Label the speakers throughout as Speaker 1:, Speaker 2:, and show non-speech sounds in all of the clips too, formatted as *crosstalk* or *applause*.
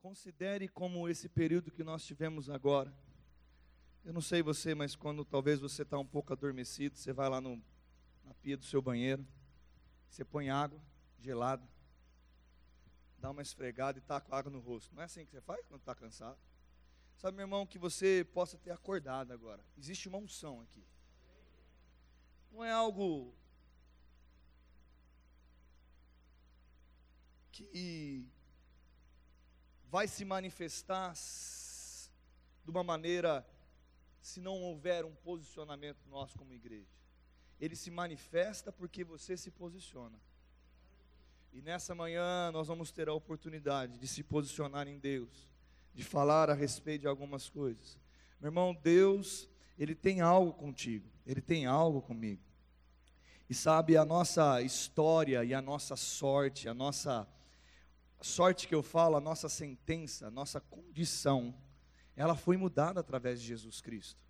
Speaker 1: Considere como esse período que nós tivemos agora. Eu não sei você, mas quando talvez você está um pouco adormecido, você vai lá no, na pia do seu banheiro, você põe água gelada, dá uma esfregada e tá com água no rosto. Não é assim que você faz quando está cansado? Sabe, meu irmão, que você possa ter acordado agora. Existe uma unção aqui. Não é algo que vai se manifestar de uma maneira se não houver um posicionamento nosso como igreja. Ele se manifesta porque você se posiciona. E nessa manhã nós vamos ter a oportunidade de se posicionar em Deus, de falar a respeito de algumas coisas. Meu irmão, Deus, Ele tem algo contigo, Ele tem algo comigo. E sabe, a nossa história e a nossa sorte, a nossa sorte que eu falo, a nossa sentença, a nossa condição, ela foi mudada através de Jesus Cristo.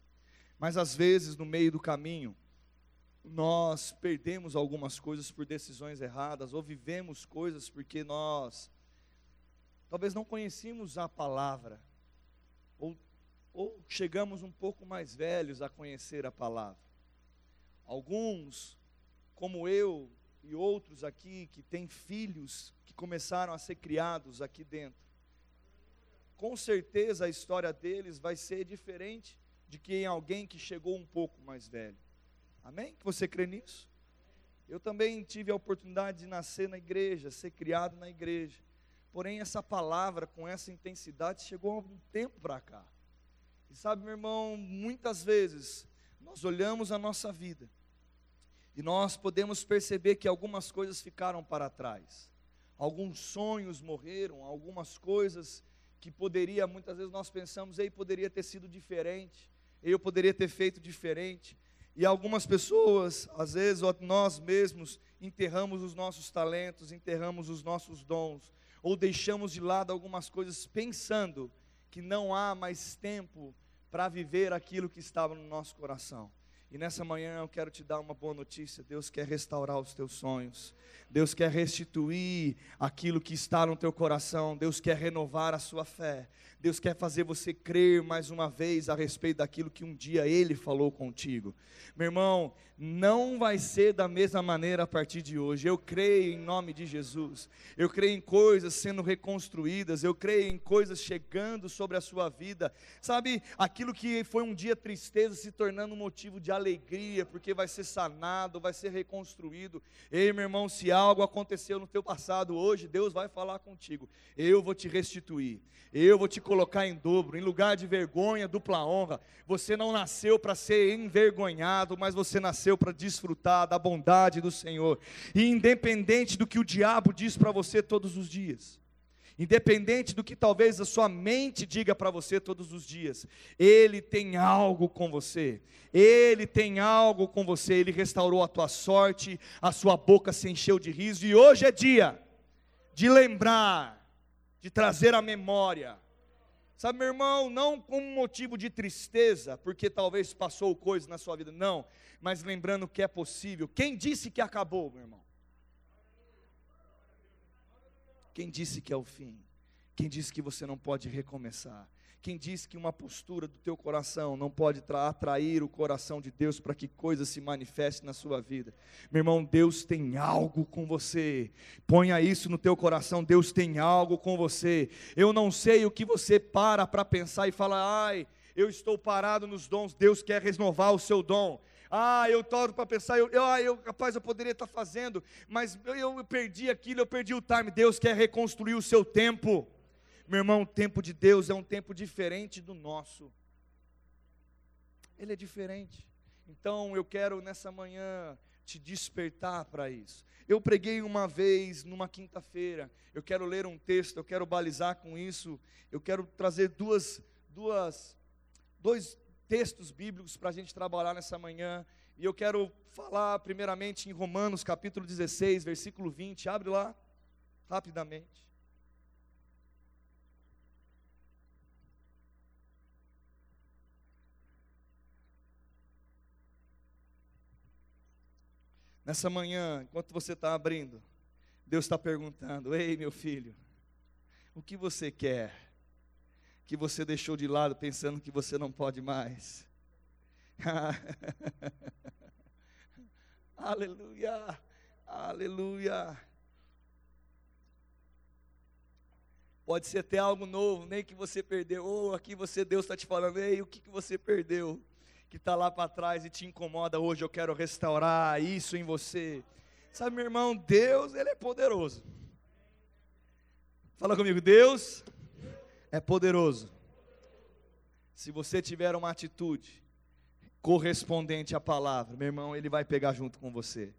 Speaker 1: Mas às vezes, no meio do caminho, nós perdemos algumas coisas por decisões erradas, ou vivemos coisas porque nós talvez não conhecíamos a palavra, ou, ou chegamos um pouco mais velhos a conhecer a palavra. Alguns, como eu e outros aqui, que têm filhos que começaram a ser criados aqui dentro, com certeza a história deles vai ser diferente de que em alguém que chegou um pouco mais velho. Amém? Que você crê nisso? Eu também tive a oportunidade de nascer na igreja, ser criado na igreja. Porém, essa palavra com essa intensidade chegou há um tempo para cá. E sabe, meu irmão, muitas vezes nós olhamos a nossa vida e nós podemos perceber que algumas coisas ficaram para trás. Alguns sonhos morreram, algumas coisas que poderia, muitas vezes nós pensamos, ei, poderia ter sido diferente, eu poderia ter feito diferente. E algumas pessoas, às vezes nós mesmos, enterramos os nossos talentos, enterramos os nossos dons, ou deixamos de lado algumas coisas pensando que não há mais tempo para viver aquilo que estava no nosso coração. E nessa manhã eu quero te dar uma boa notícia: Deus quer restaurar os teus sonhos, Deus quer restituir aquilo que está no teu coração, Deus quer renovar a sua fé, Deus quer fazer você crer mais uma vez a respeito daquilo que um dia Ele falou contigo. Meu irmão, não vai ser da mesma maneira a partir de hoje. Eu creio em nome de Jesus. Eu creio em coisas sendo reconstruídas. Eu creio em coisas chegando sobre a sua vida. Sabe, aquilo que foi um dia tristeza se tornando um motivo de alegria, porque vai ser sanado, vai ser reconstruído. Ei, meu irmão, se algo aconteceu no teu passado hoje, Deus vai falar contigo. Eu vou te restituir. Eu vou te colocar em dobro, em lugar de vergonha, dupla honra. Você não nasceu para ser envergonhado, mas você nasceu para desfrutar da bondade do Senhor, e independente do que o diabo diz para você todos os dias, independente do que talvez a sua mente diga para você todos os dias, Ele tem algo com você, Ele tem algo com você, Ele restaurou a tua sorte, a sua boca se encheu de riso, e hoje é dia de lembrar, de trazer a memória, Sabe, meu irmão, não como motivo de tristeza, porque talvez passou coisa na sua vida, não, mas lembrando que é possível. Quem disse que acabou, meu irmão? Quem disse que é o fim? Quem disse que você não pode recomeçar? Quem diz que uma postura do teu coração não pode atrair o coração de Deus para que coisas se manifestem na sua vida? Meu irmão, Deus tem algo com você. Ponha isso no teu coração, Deus tem algo com você. Eu não sei o que você para para pensar e fala: "Ai, eu estou parado nos dons, Deus quer renovar o seu dom". Ah, eu toro para pensar, eu, eu, ah, eu, capaz, eu poderia estar fazendo, mas eu, eu perdi aquilo, eu perdi o time. Deus quer reconstruir o seu tempo. Meu irmão, o tempo de Deus é um tempo diferente do nosso. Ele é diferente. Então eu quero nessa manhã te despertar para isso. Eu preguei uma vez numa quinta-feira. Eu quero ler um texto, eu quero balizar com isso. Eu quero trazer duas, duas, dois textos bíblicos para a gente trabalhar nessa manhã. E eu quero falar primeiramente em Romanos capítulo 16, versículo 20. Abre lá, rapidamente. Nessa manhã, enquanto você está abrindo, Deus está perguntando: Ei, meu filho, O que você quer? Que você deixou de lado pensando que você não pode mais. *laughs* aleluia, aleluia. Pode ser até algo novo, nem que você perdeu. Ou aqui você, Deus está te falando, ei, o que, que você perdeu? Que está lá para trás e te incomoda hoje, eu quero restaurar isso em você. Sabe, meu irmão, Deus, Ele é poderoso. Fala comigo, Deus é poderoso. Se você tiver uma atitude correspondente à palavra, meu irmão, Ele vai pegar junto com você.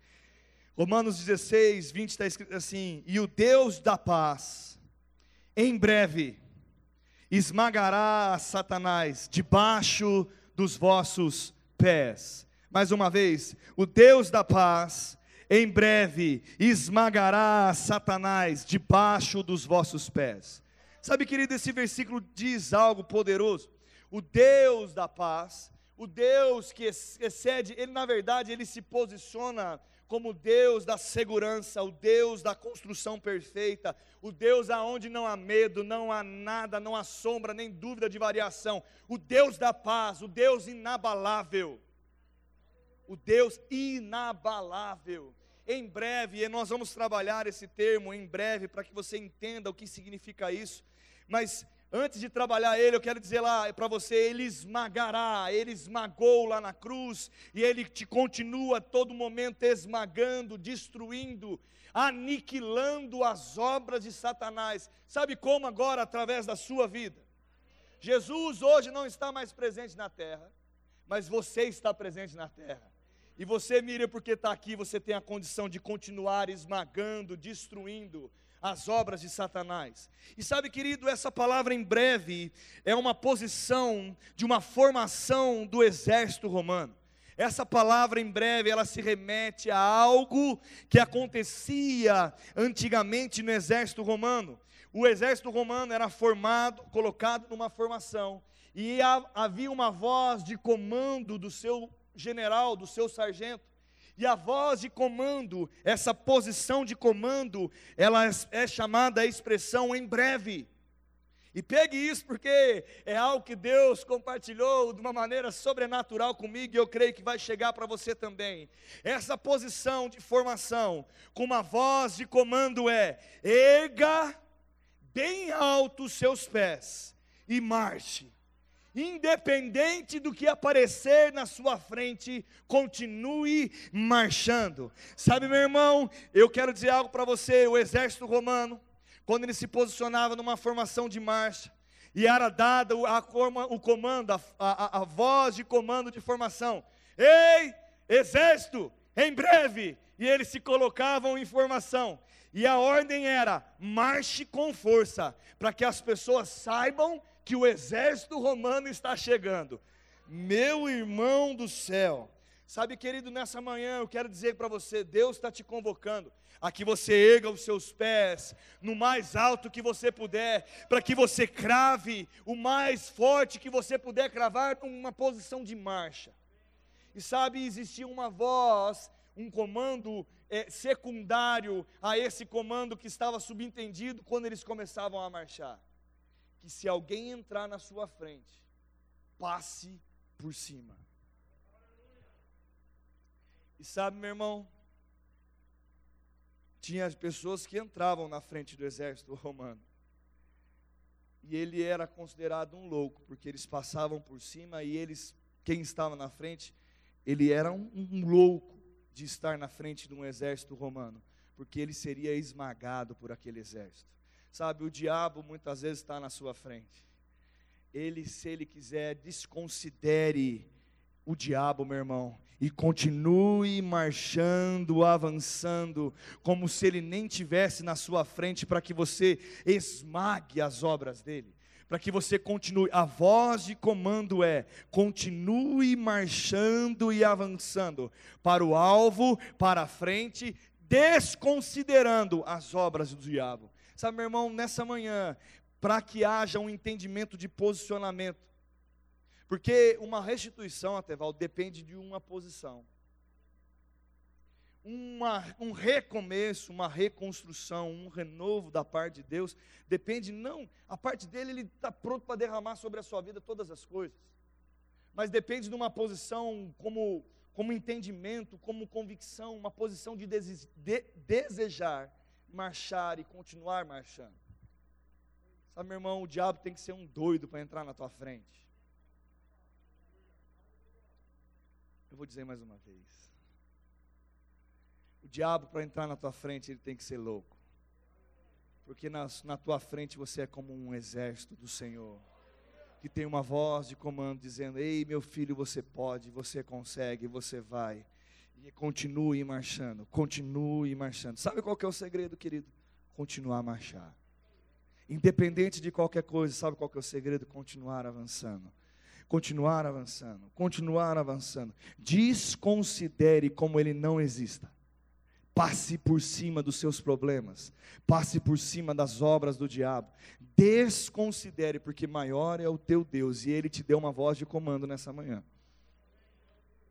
Speaker 1: Romanos 16, 20 está escrito assim: E o Deus da paz, em breve, esmagará Satanás debaixo dos vossos pés. Mais uma vez, o Deus da paz, em breve esmagará Satanás debaixo dos vossos pés. Sabe, querido, esse versículo diz algo poderoso. O Deus da paz, o Deus que excede, ele na verdade, ele se posiciona como Deus da segurança, o Deus da construção perfeita, o Deus aonde não há medo, não há nada, não há sombra, nem dúvida de variação, o Deus da paz, o Deus inabalável. O Deus inabalável em breve, e nós vamos trabalhar esse termo em breve para que você entenda o que significa isso. Mas antes de trabalhar ele, eu quero dizer lá para você: ele esmagará, ele esmagou lá na cruz, e ele te continua a todo momento esmagando, destruindo, aniquilando as obras de Satanás. Sabe como agora? Através da sua vida. Jesus hoje não está mais presente na terra, mas você está presente na terra. E você, Miriam, porque está aqui, você tem a condição de continuar esmagando, destruindo as obras de Satanás. E sabe, querido, essa palavra em breve é uma posição de uma formação do exército romano. Essa palavra em breve, ela se remete a algo que acontecia antigamente no exército romano. O exército romano era formado, colocado numa formação, e havia uma voz de comando do seu general, do seu sargento. E a voz de comando, essa posição de comando, ela é chamada a expressão em breve. E pegue isso porque é algo que Deus compartilhou de uma maneira sobrenatural comigo e eu creio que vai chegar para você também. Essa posição de formação, com uma voz de comando é: erga bem alto os seus pés e marche independente do que aparecer na sua frente, continue marchando. Sabe, meu irmão, eu quero dizer algo para você: o exército romano, quando ele se posicionava numa formação de marcha, e era dada o comando, a, a, a voz de comando de formação: Ei, exército, em breve! E eles se colocavam em formação. E a ordem era: marche com força, para que as pessoas saibam que o exército romano está chegando. Meu irmão do céu, sabe, querido, nessa manhã eu quero dizer para você: Deus está te convocando a que você erga os seus pés no mais alto que você puder, para que você crave o mais forte que você puder cravar numa posição de marcha. E sabe, existia uma voz, um comando é, secundário a esse comando que estava subentendido quando eles começavam a marchar que se alguém entrar na sua frente, passe por cima. E sabe, meu irmão, tinha as pessoas que entravam na frente do exército romano. E ele era considerado um louco, porque eles passavam por cima e eles, quem estava na frente, ele era um, um louco de estar na frente de um exército romano, porque ele seria esmagado por aquele exército. Sabe, o diabo muitas vezes está na sua frente. Ele, se ele quiser, desconsidere o diabo, meu irmão, e continue marchando, avançando, como se ele nem tivesse na sua frente, para que você esmague as obras dele, para que você continue. A voz de comando é: continue marchando e avançando para o alvo, para a frente, desconsiderando as obras do diabo. Sabe, meu irmão, nessa manhã, para que haja um entendimento de posicionamento, porque uma restituição, Ateval, depende de uma posição. uma, um recomeço, uma reconstrução, um renovo da parte de Deus, depende não, a parte dele, ele está pronto para derramar sobre a sua vida todas as coisas, mas depende de uma posição como, como entendimento, como convicção, uma posição de, de desejar marchar e continuar marchando. Sabe, meu irmão, o diabo tem que ser um doido para entrar na tua frente. Eu vou dizer mais uma vez. O diabo, para entrar na tua frente, ele tem que ser louco. Porque na, na tua frente você é como um exército do Senhor. Que tem uma voz de comando dizendo: Ei, meu filho, você pode, você consegue, você vai. E continue marchando, continue marchando. Sabe qual que é o segredo, querido? Continuar a marchar. Independente de qualquer coisa, sabe qual que é o segredo? Continuar avançando. Continuar avançando, continuar avançando. Desconsidere como ele não exista. Passe por cima dos seus problemas, passe por cima das obras do diabo. Desconsidere, porque maior é o teu Deus e ele te deu uma voz de comando nessa manhã.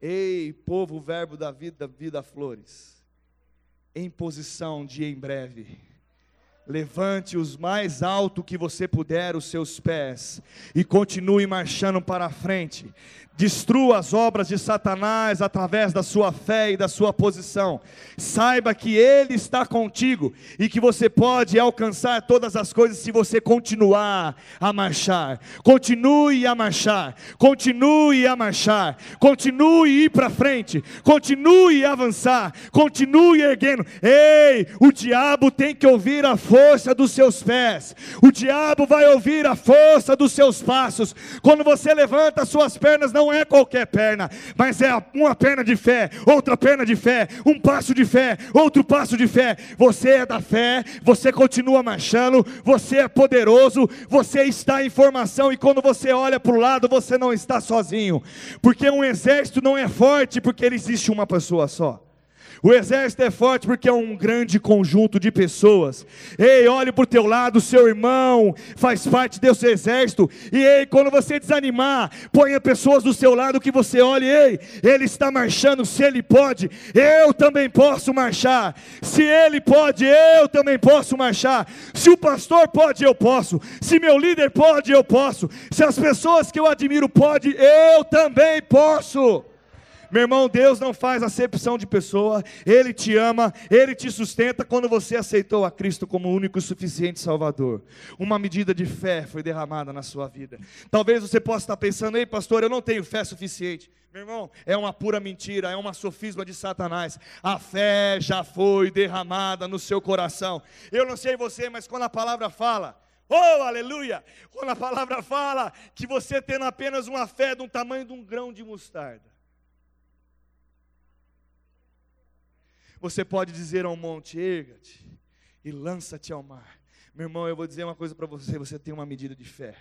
Speaker 1: Ei, povo, verbo da vida, vida flores, em posição de em breve. Levante os mais alto que você puder os seus pés e continue marchando para a frente. Destrua as obras de Satanás através da sua fé e da sua posição. Saiba que Ele está contigo e que você pode alcançar todas as coisas se você continuar a marchar. Continue a marchar, continue a marchar, continue a ir para frente, continue a avançar, continue erguendo. Ei, o diabo tem que ouvir a força dos seus pés, o diabo vai ouvir a força dos seus passos. Quando você levanta as suas pernas, não não é qualquer perna, mas é uma perna de fé, outra perna de fé, um passo de fé, outro passo de fé. Você é da fé, você continua marchando, você é poderoso, você está em formação, e quando você olha para o lado, você não está sozinho, porque um exército não é forte porque ele existe uma pessoa só. O exército é forte porque é um grande conjunto de pessoas. Ei, olhe para o teu lado, seu irmão faz parte desse exército. E ei, quando você desanimar, ponha pessoas do seu lado que você olhe, ei, ele está marchando, se ele pode, eu também posso marchar. Se ele pode, eu também posso marchar. Se o pastor pode, eu posso. Se meu líder pode, eu posso. Se as pessoas que eu admiro podem, eu também posso. Meu irmão, Deus não faz acepção de pessoa, Ele te ama, Ele te sustenta quando você aceitou a Cristo como único e suficiente Salvador. Uma medida de fé foi derramada na sua vida. Talvez você possa estar pensando, ei pastor, eu não tenho fé suficiente. Meu irmão, é uma pura mentira, é uma sofisma de Satanás. A fé já foi derramada no seu coração. Eu não sei você, mas quando a palavra fala, Oh, aleluia! Quando a palavra fala que você tendo apenas uma fé do tamanho de um grão de mostarda, Você pode dizer ao monte: erga-te e lança-te ao mar. Meu irmão, eu vou dizer uma coisa para você: você tem uma medida de fé.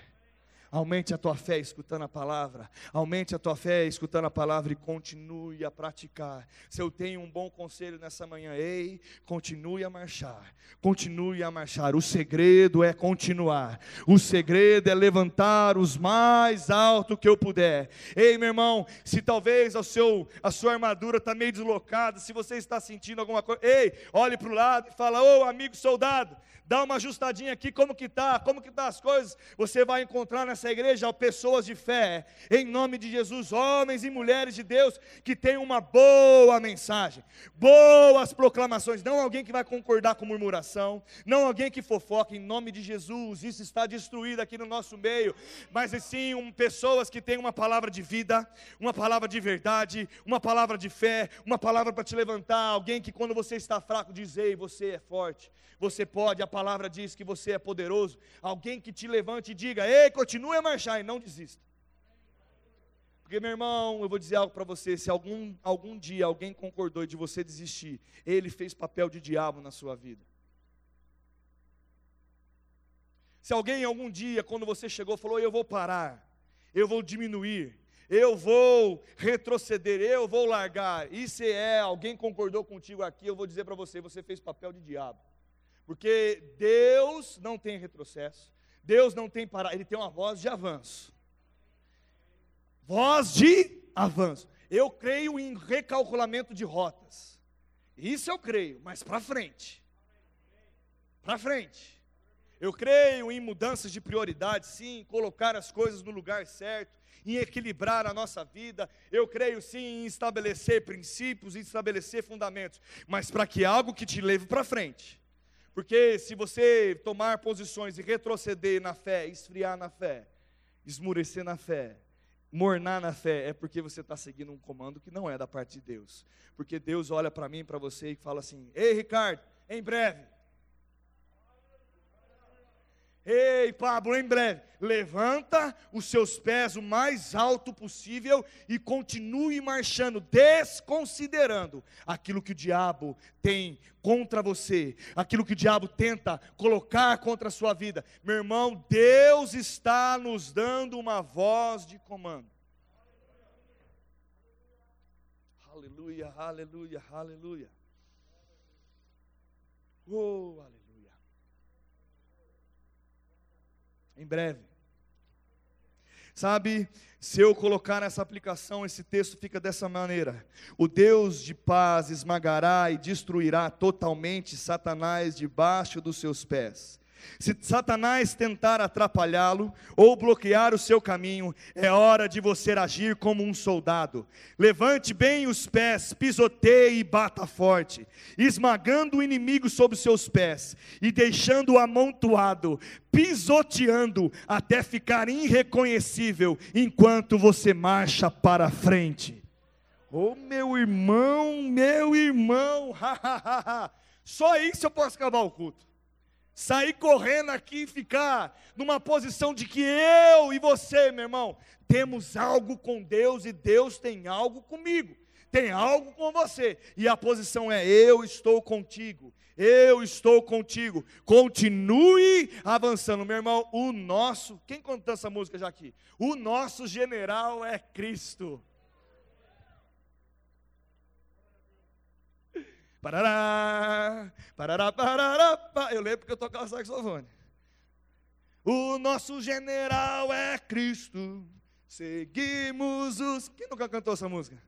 Speaker 1: Aumente a tua fé escutando a palavra. Aumente a tua fé escutando a palavra e continue a praticar. Se eu tenho um bom conselho nessa manhã, ei, continue a marchar. Continue a marchar. O segredo é continuar. O segredo é levantar os mais alto que eu puder. Ei, meu irmão, se talvez o seu, a sua armadura está meio deslocada, se você está sentindo alguma coisa, ei, olhe para o lado e fala: Ô oh, amigo soldado, dá uma ajustadinha aqui, como que tá? Como que tá as coisas? Você vai encontrar nessa igreja pessoas de fé, em nome de Jesus, homens e mulheres de Deus que têm uma boa mensagem, boas proclamações, não alguém que vai concordar com murmuração, não alguém que fofoca em nome de Jesus. Isso está destruído aqui no nosso meio, mas sim um, pessoas que têm uma palavra de vida, uma palavra de verdade, uma palavra de fé, uma palavra para te levantar, alguém que quando você está fraco diz: "Ei, você é forte" você pode, a palavra diz que você é poderoso. Alguém que te levante e diga: Ei, continue a marchar e não desista. Porque, meu irmão, eu vou dizer algo para você: se algum, algum dia alguém concordou de você desistir, ele fez papel de diabo na sua vida. Se alguém algum dia, quando você chegou, falou: Eu vou parar, eu vou diminuir, eu vou retroceder, eu vou largar, e se é, alguém concordou contigo aqui, eu vou dizer para você: você fez papel de diabo. Porque Deus não tem retrocesso, Deus não tem parada, Ele tem uma voz de avanço. Voz de avanço. Eu creio em recalculamento de rotas. Isso eu creio, mas para frente. Para frente. Eu creio em mudanças de prioridade, sim, colocar as coisas no lugar certo, em equilibrar a nossa vida. Eu creio sim em estabelecer princípios, em estabelecer fundamentos, mas para que algo que te leve para frente. Porque se você tomar posições e retroceder na fé, esfriar na fé, esmurecer na fé, mornar na fé, é porque você está seguindo um comando que não é da parte de Deus. Porque Deus olha para mim, para você e fala assim: Ei, Ricardo, em breve Ei, Pablo, em breve, levanta os seus pés o mais alto possível e continue marchando, desconsiderando aquilo que o diabo tem contra você, aquilo que o diabo tenta colocar contra a sua vida. Meu irmão, Deus está nos dando uma voz de comando. Aleluia, aleluia, aleluia. Oh, aleluia. Em breve. Sabe, se eu colocar nessa aplicação, esse texto fica dessa maneira: O Deus de paz esmagará e destruirá totalmente Satanás debaixo dos seus pés. Se Satanás tentar atrapalhá-lo ou bloquear o seu caminho, é hora de você agir como um soldado. Levante bem os pés, pisoteie e bata forte, esmagando o inimigo sob seus pés e deixando-o amontoado, pisoteando até ficar irreconhecível enquanto você marcha para frente. Oh, meu irmão, meu irmão, *laughs* só isso eu posso acabar o culto sair correndo aqui e ficar numa posição de que eu e você, meu irmão, temos algo com Deus e Deus tem algo comigo, tem algo com você, e a posição é: eu estou contigo, eu estou contigo. Continue avançando, meu irmão. O nosso, quem contou essa música já aqui? O nosso general é Cristo. Parará, parará, parará, Eu lembro porque eu tocava saxofone. O nosso general é Cristo. Seguimos os. Quem nunca cantou essa música?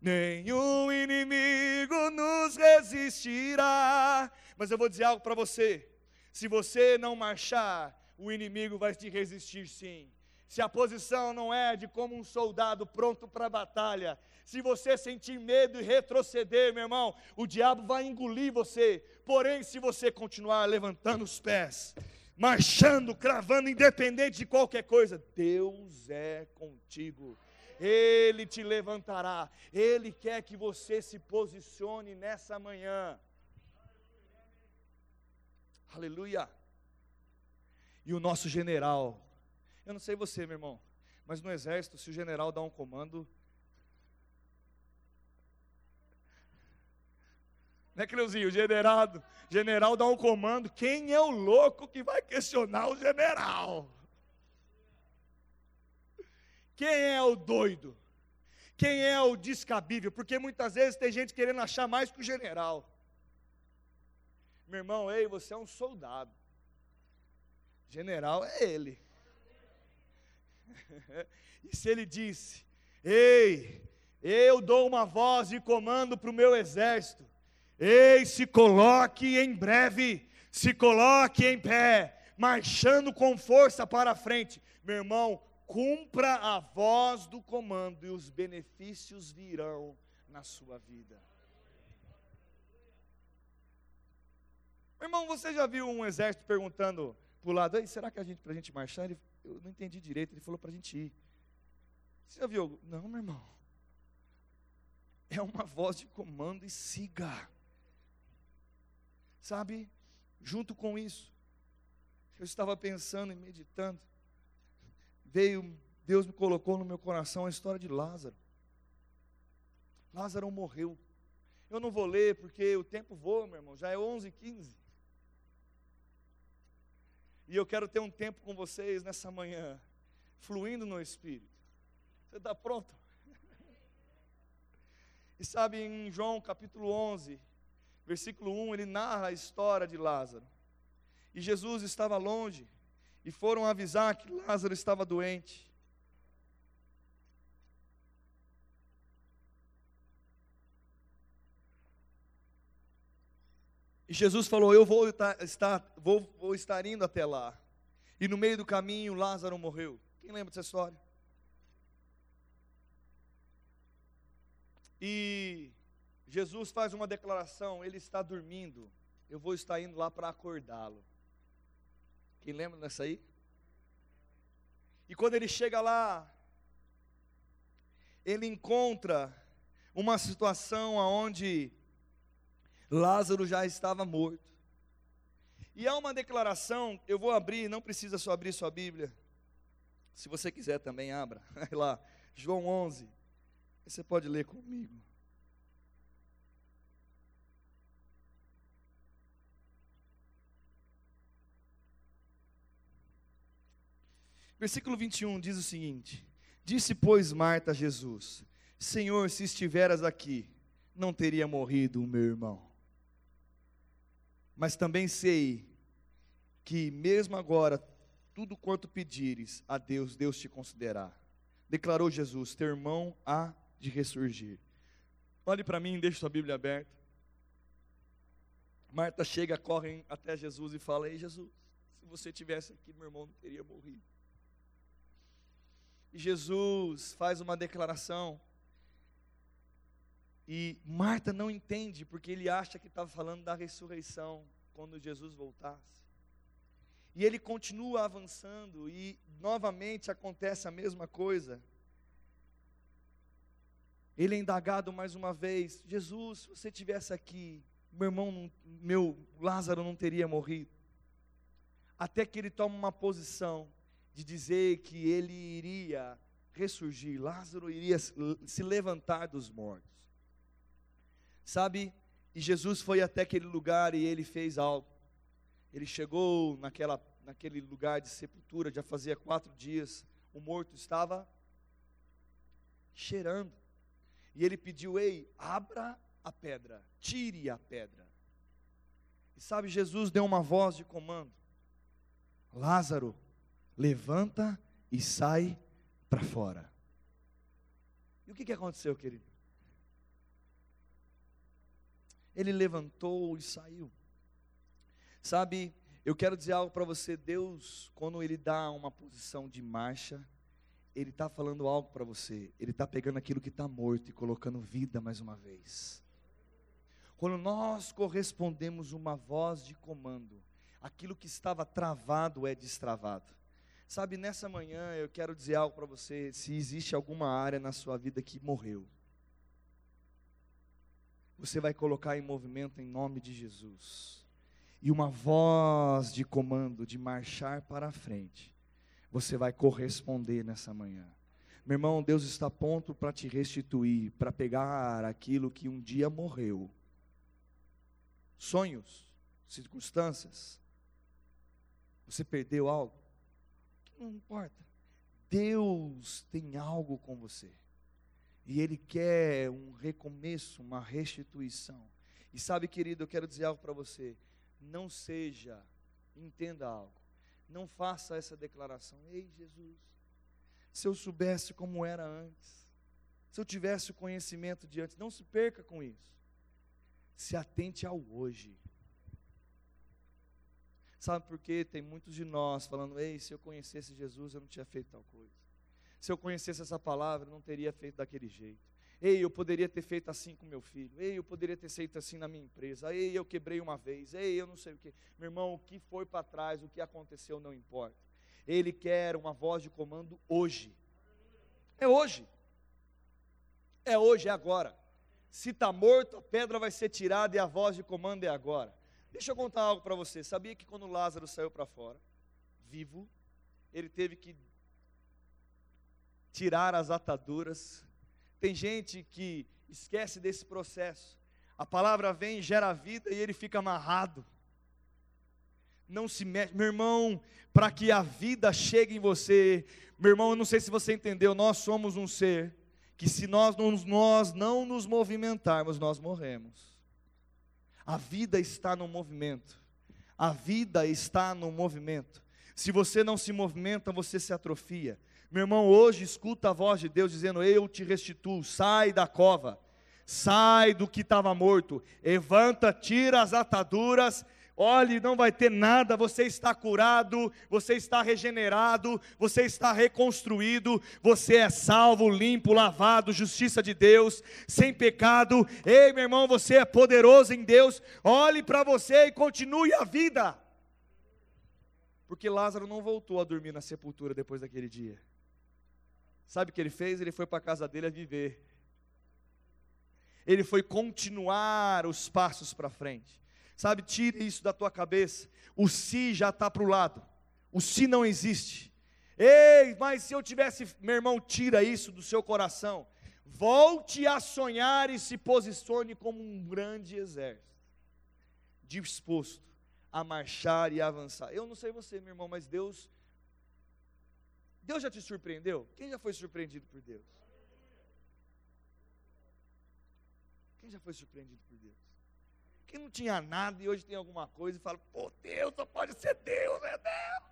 Speaker 1: Nenhum inimigo nos resistirá. Mas eu vou dizer algo para você. Se você não marchar, o inimigo vai te resistir sim. Se a posição não é de como um soldado pronto para a batalha, se você sentir medo e retroceder, meu irmão, o diabo vai engolir você. Porém, se você continuar levantando os pés, marchando, cravando, independente de qualquer coisa, Deus é contigo. Ele te levantará. Ele quer que você se posicione nessa manhã. Aleluia. E o nosso general, eu não sei você, meu irmão, mas no exército, se o general dá um comando, Né, Creuzinho? O general, general dá um comando. Quem é o louco que vai questionar o general? Quem é o doido? Quem é o descabível? Porque muitas vezes tem gente querendo achar mais que o general. Meu irmão, ei, você é um soldado. General é ele. *laughs* e se ele disse: Ei, eu dou uma voz de comando para o meu exército. Ei, se coloque em breve, se coloque em pé, marchando com força para frente. Meu irmão, cumpra a voz do comando e os benefícios virão na sua vida. Meu irmão, você já viu um exército perguntando para o lado, será que a gente, para a gente marchar? Ele, eu não entendi direito, ele falou para a gente ir. Você já viu? Não, meu irmão. É uma voz de comando e siga. Sabe, junto com isso, eu estava pensando e meditando, veio, Deus me colocou no meu coração a história de Lázaro. Lázaro morreu. Eu não vou ler porque o tempo voa, meu irmão, já é 11 15 E eu quero ter um tempo com vocês nessa manhã, fluindo no Espírito. Você está pronto? E sabe, em João capítulo 11, versículo 1, ele narra a história de Lázaro. E Jesus estava longe, e foram avisar que Lázaro estava doente. E Jesus falou: Eu vou estar, vou, vou estar indo até lá. E no meio do caminho, Lázaro morreu. Quem lembra dessa história? E Jesus faz uma declaração: Ele está dormindo. Eu vou estar indo lá para acordá-lo. Quem lembra dessa aí? E quando ele chega lá, ele encontra uma situação onde Lázaro já estava morto. E há uma declaração, eu vou abrir, não precisa só abrir sua Bíblia. Se você quiser também, abra. *laughs* Vai lá, João 11. Você pode ler comigo. Versículo 21 diz o seguinte: Disse, pois, Marta a Jesus: Senhor, se estiveras aqui, não teria morrido o meu irmão. Mas também sei que, mesmo agora, tudo quanto pedires a Deus, Deus te concederá. Declarou Jesus: Teu irmão há de ressurgir. Olhe para mim, deixe sua Bíblia aberta. Marta chega, corre até Jesus e fala: Ei, Jesus, se você tivesse aqui, meu irmão não teria morrido. E Jesus faz uma declaração. E Marta não entende, porque ele acha que estava falando da ressurreição, quando Jesus voltasse. E ele continua avançando, e novamente acontece a mesma coisa. Ele é indagado mais uma vez: Jesus, se você tivesse aqui, meu irmão, meu Lázaro não teria morrido. Até que ele toma uma posição de dizer que ele iria ressurgir, Lázaro iria se levantar dos mortos. Sabe? E Jesus foi até aquele lugar e ele fez algo. Ele chegou naquela, naquele lugar de sepultura, já fazia quatro dias, o morto estava cheirando. E ele pediu: Ei, abra a pedra, tire a pedra. E sabe, Jesus deu uma voz de comando: Lázaro, levanta e sai para fora. E o que, que aconteceu, querido? Ele levantou e saiu. Sabe, eu quero dizer algo para você: Deus, quando Ele dá uma posição de marcha, Ele está falando algo para você. Ele está pegando aquilo que está morto e colocando vida mais uma vez. Quando nós correspondemos uma voz de comando, aquilo que estava travado é destravado. Sabe, nessa manhã eu quero dizer algo para você: se existe alguma área na sua vida que morreu, você vai colocar em movimento em nome de Jesus. E uma voz de comando de marchar para a frente, você vai corresponder nessa manhã. Meu irmão, Deus está pronto para te restituir, para pegar aquilo que um dia morreu. Sonhos, circunstâncias. Você perdeu algo? Não importa. Deus tem algo com você. E Ele quer um recomeço, uma restituição. E sabe, querido, eu quero dizer algo para você. Não seja, entenda algo. Não faça essa declaração. Ei, Jesus, se eu soubesse como era antes, se eu tivesse o conhecimento de antes, não se perca com isso. Se atente ao hoje. Sabe por quê? Tem muitos de nós falando: ei, se eu conhecesse Jesus, eu não tinha feito tal coisa. Se eu conhecesse essa palavra, não teria feito daquele jeito. Ei, eu poderia ter feito assim com meu filho. Ei, eu poderia ter feito assim na minha empresa. Ei, eu quebrei uma vez. Ei, eu não sei o que. Meu irmão, o que foi para trás, o que aconteceu, não importa. Ele quer uma voz de comando hoje. É hoje. É hoje, é agora. Se está morto, a pedra vai ser tirada e a voz de comando é agora. Deixa eu contar algo para você. Sabia que quando Lázaro saiu para fora, vivo, ele teve que tirar as ataduras. Tem gente que esquece desse processo. A palavra vem, gera vida e ele fica amarrado. Não se mexe, meu irmão, para que a vida chegue em você, meu irmão, eu não sei se você entendeu, nós somos um ser que se nós não, nós não nos movimentarmos, nós morremos. A vida está no movimento. A vida está no movimento. Se você não se movimenta, você se atrofia. Meu irmão, hoje escuta a voz de Deus dizendo: Eu te restituo, sai da cova, sai do que estava morto, levanta, tira as ataduras Olhe, não vai ter nada, você está curado, você está regenerado, você está reconstruído, você é salvo, limpo, lavado, justiça de Deus, sem pecado. Ei, meu irmão, você é poderoso em Deus. Olhe para você e continue a vida. Porque Lázaro não voltou a dormir na sepultura depois daquele dia. Sabe o que ele fez? Ele foi para a casa dele a viver. Ele foi continuar os passos para frente. Sabe, tire isso da tua cabeça. O se já está para o lado. O se não existe. Ei, mas se eu tivesse, meu irmão, tira isso do seu coração. Volte a sonhar e se posicione como um grande exército, disposto a marchar e avançar. Eu não sei você, meu irmão, mas Deus, Deus já te surpreendeu? Quem já foi surpreendido por Deus? Quem já foi surpreendido por Deus? que não tinha nada e hoje tem alguma coisa e fala, pô, Deus só pode ser Deus, é Deus.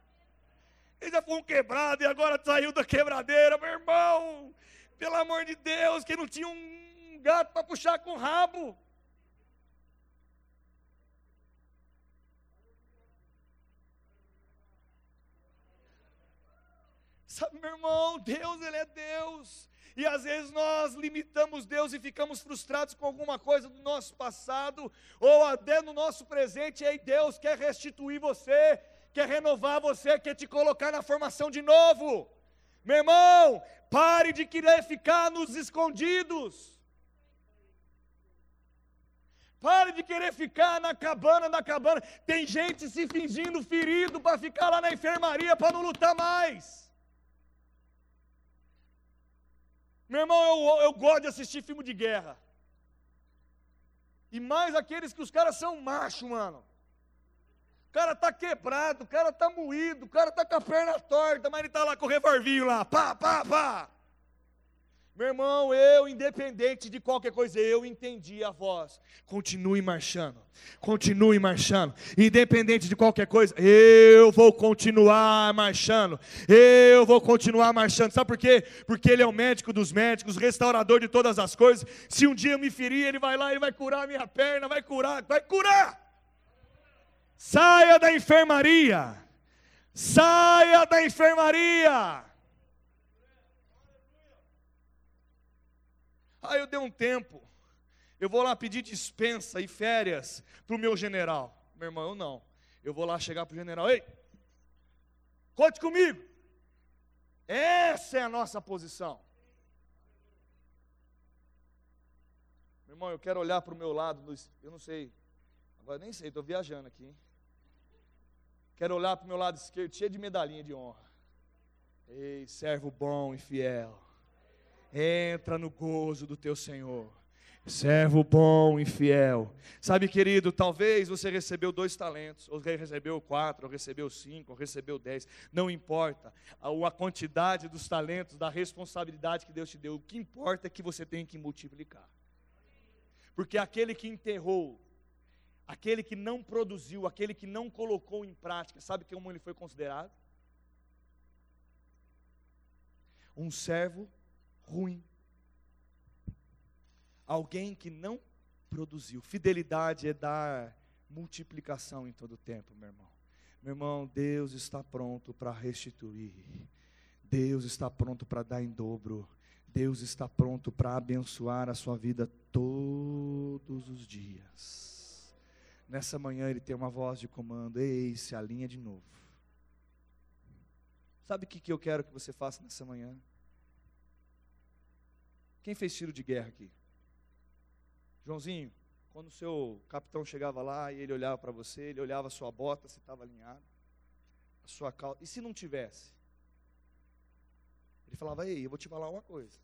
Speaker 1: Ele já foi um quebrado e agora saiu da quebradeira, meu irmão. Pelo amor de Deus, que não tinha um gato para puxar com o rabo. Sabe, meu irmão, Deus, Ele é Deus. E às vezes nós limitamos Deus e ficamos frustrados com alguma coisa do nosso passado, ou até no nosso presente, e aí Deus quer restituir você, quer renovar você, quer te colocar na formação de novo. Meu irmão, pare de querer ficar nos escondidos. Pare de querer ficar na cabana, na cabana. Tem gente se fingindo ferido para ficar lá na enfermaria para não lutar mais. Meu irmão, eu, eu gosto de assistir filme de guerra. E mais aqueles que os caras são macho, mano. O cara tá quebrado, o cara tá moído, o cara tá com a perna torta, mas ele tá lá com o revolvinho lá, pá, pá, pá. Meu irmão, eu, independente de qualquer coisa, eu entendi a voz. Continue marchando, continue marchando. Independente de qualquer coisa, eu vou continuar marchando. Eu vou continuar marchando. Sabe por quê? Porque Ele é o médico dos médicos, restaurador de todas as coisas. Se um dia eu me ferir, Ele vai lá e vai curar a minha perna, vai curar, vai curar. Saia da enfermaria. Saia da enfermaria. Ah, eu dei um tempo. Eu vou lá pedir dispensa e férias para o meu general. Meu irmão, eu não. Eu vou lá chegar para o general. Ei, conte comigo. Essa é a nossa posição. Meu irmão, eu quero olhar para o meu lado. Eu não sei. Agora nem sei, estou viajando aqui. Hein? Quero olhar para o meu lado esquerdo, cheio de medalhinha de honra. Ei, servo bom e fiel. Entra no gozo do teu Senhor. Servo bom e fiel. Sabe, querido, talvez você recebeu dois talentos, ou recebeu quatro, ou recebeu cinco, ou recebeu dez. Não importa a, quantidade dos talentos, da responsabilidade que Deus te deu. O que importa é que você tem que multiplicar. Porque aquele que enterrou, aquele que não produziu, aquele que não colocou em prática, sabe como ele foi considerado? Um servo ruim. Alguém que não produziu. Fidelidade é dar multiplicação em todo o tempo, meu irmão. Meu irmão, Deus está pronto para restituir. Deus está pronto para dar em dobro. Deus está pronto para abençoar a sua vida todos os dias. Nessa manhã ele tem uma voz de comando: Ei, se alinha de novo. Sabe o que eu quero que você faça nessa manhã? Quem fez tiro de guerra aqui? Joãozinho, quando o seu capitão chegava lá e ele olhava para você, ele olhava a sua bota, se estava alinhado, a sua calça. E se não tivesse? Ele falava, ei, eu vou te falar uma coisa.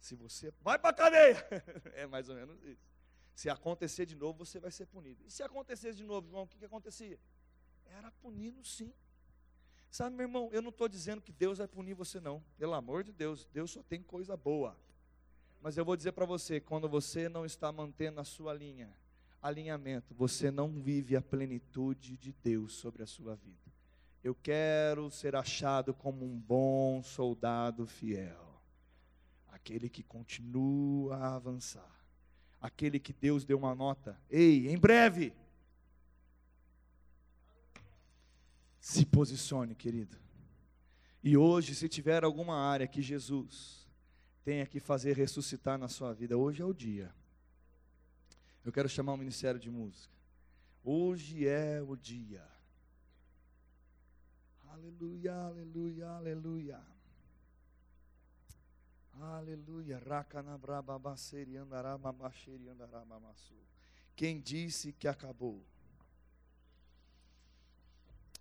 Speaker 1: Se você. Vai para a cadeia! *laughs* é mais ou menos isso. Se acontecer de novo, você vai ser punido. E se acontecesse de novo, irmão, o que, que acontecia? Era punido sim. Sabe, meu irmão, eu não estou dizendo que Deus vai punir você, não. Pelo amor de Deus, Deus só tem coisa boa. Mas eu vou dizer para você, quando você não está mantendo a sua linha, alinhamento, você não vive a plenitude de Deus sobre a sua vida. Eu quero ser achado como um bom soldado fiel, aquele que continua a avançar, aquele que Deus deu uma nota. Ei, em breve. Se posicione, querido. E hoje, se tiver alguma área que Jesus tenha que fazer ressuscitar na sua vida, hoje é o dia. Eu quero chamar o Ministério de Música. Hoje é o dia. Aleluia, aleluia, aleluia. Aleluia. Quem disse que acabou?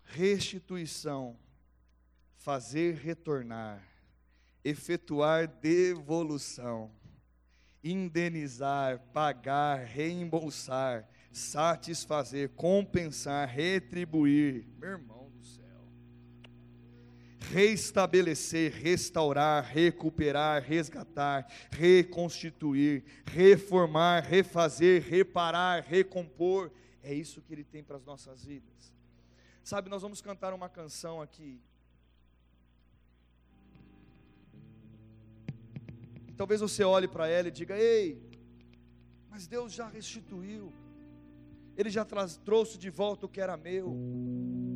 Speaker 1: Restituição, fazer retornar, efetuar devolução, indenizar, pagar, reembolsar, satisfazer, compensar, retribuir. Meu irmão restabelecer, restaurar, recuperar, resgatar, reconstituir, reformar, refazer, reparar, recompor. É isso que Ele tem para as nossas vidas. Sabe, nós vamos cantar uma canção aqui. Talvez você olhe para ela e diga: Ei, mas Deus já restituiu, Ele já trouxe de volta o que era meu,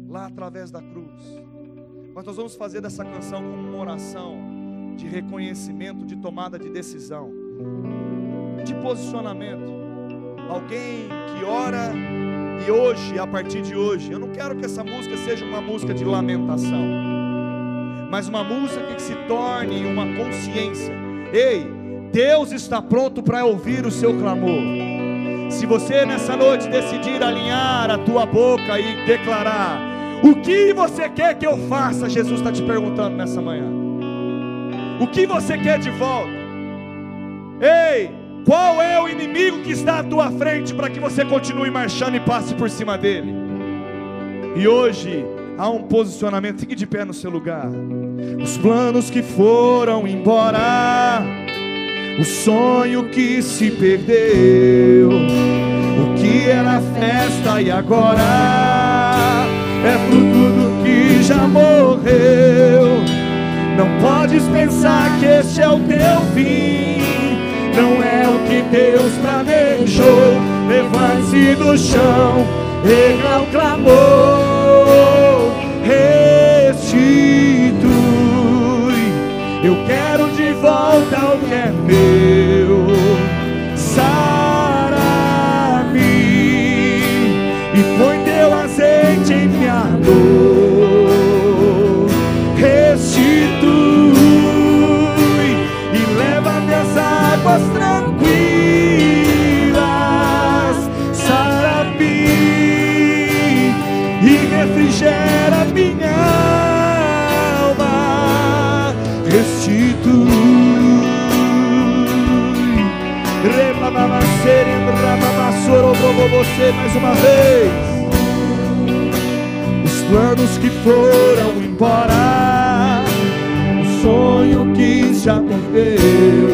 Speaker 1: lá através da cruz. Mas nós vamos fazer dessa canção como uma oração de reconhecimento, de tomada de decisão, de posicionamento. Alguém que ora e hoje, a partir de hoje, eu não quero que essa música seja uma música de lamentação, mas uma música que se torne uma consciência. Ei, Deus está pronto para ouvir o seu clamor. Se você nessa noite decidir alinhar a tua boca e declarar: o que você quer que eu faça? Jesus está te perguntando nessa manhã. O que você quer de volta? Ei, qual é o inimigo que está à tua frente para que você continue marchando e passe por cima dele? E hoje há um posicionamento, fique de pé no seu lugar. Os planos que foram embora, o sonho que se perdeu, o que era festa e agora é fruto do que já morreu. Não podes pensar que este é o teu fim, não é o que Deus planejou. Levante-se do chão, erga o. Eu quero de volta o que é meu. Mais uma vez planos que foram embora, o sonho que já perdeu,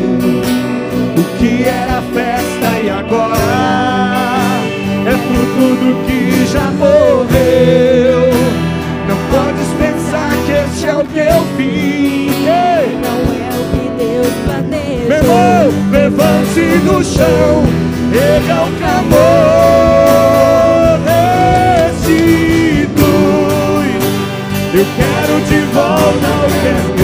Speaker 1: o que era festa e agora é fruto do que já morreu. Não podes pensar que este é o teu fim.
Speaker 2: Não é o que Deus planejou.
Speaker 1: Meu irmão, levante do chão, erga o clamor. De volta o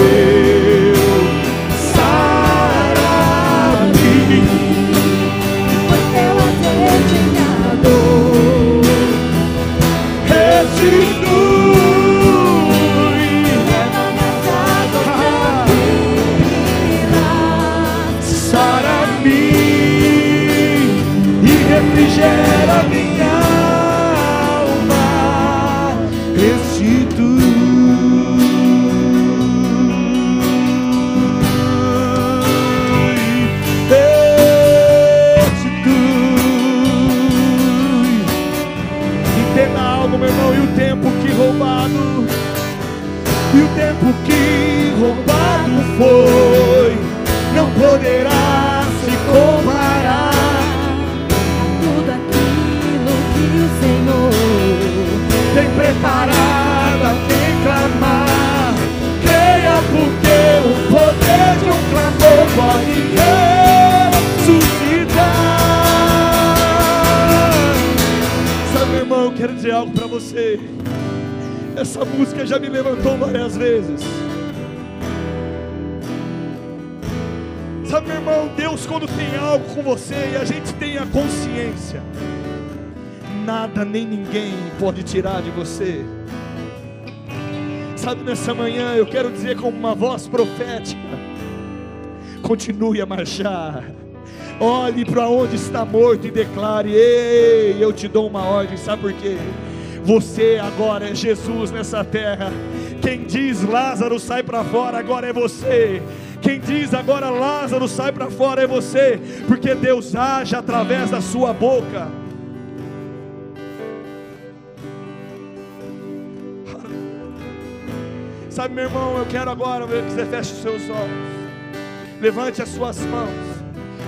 Speaker 1: Sabe, meu irmão, Deus, quando tem algo com você e a gente tem a consciência, nada nem ninguém pode tirar de você. Sabe, nessa manhã eu quero dizer com uma voz profética: continue a marchar. Olhe para onde está morto e declare: Ei, eu te dou uma ordem. Sabe por quê? Você agora é Jesus nessa terra. Quem diz Lázaro sai para fora agora é você. Quem diz agora Lázaro sai para fora é você, porque Deus age através da sua boca. Sabe, meu irmão, eu quero agora que você feche os seus olhos, levante as suas mãos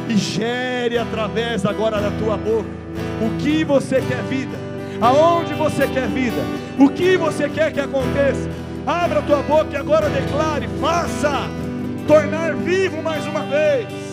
Speaker 1: e gere através agora da tua boca o que você quer vida, aonde você quer vida, o que você quer que aconteça. Abra a tua boca e agora declare: faça tornar vivo mais uma vez.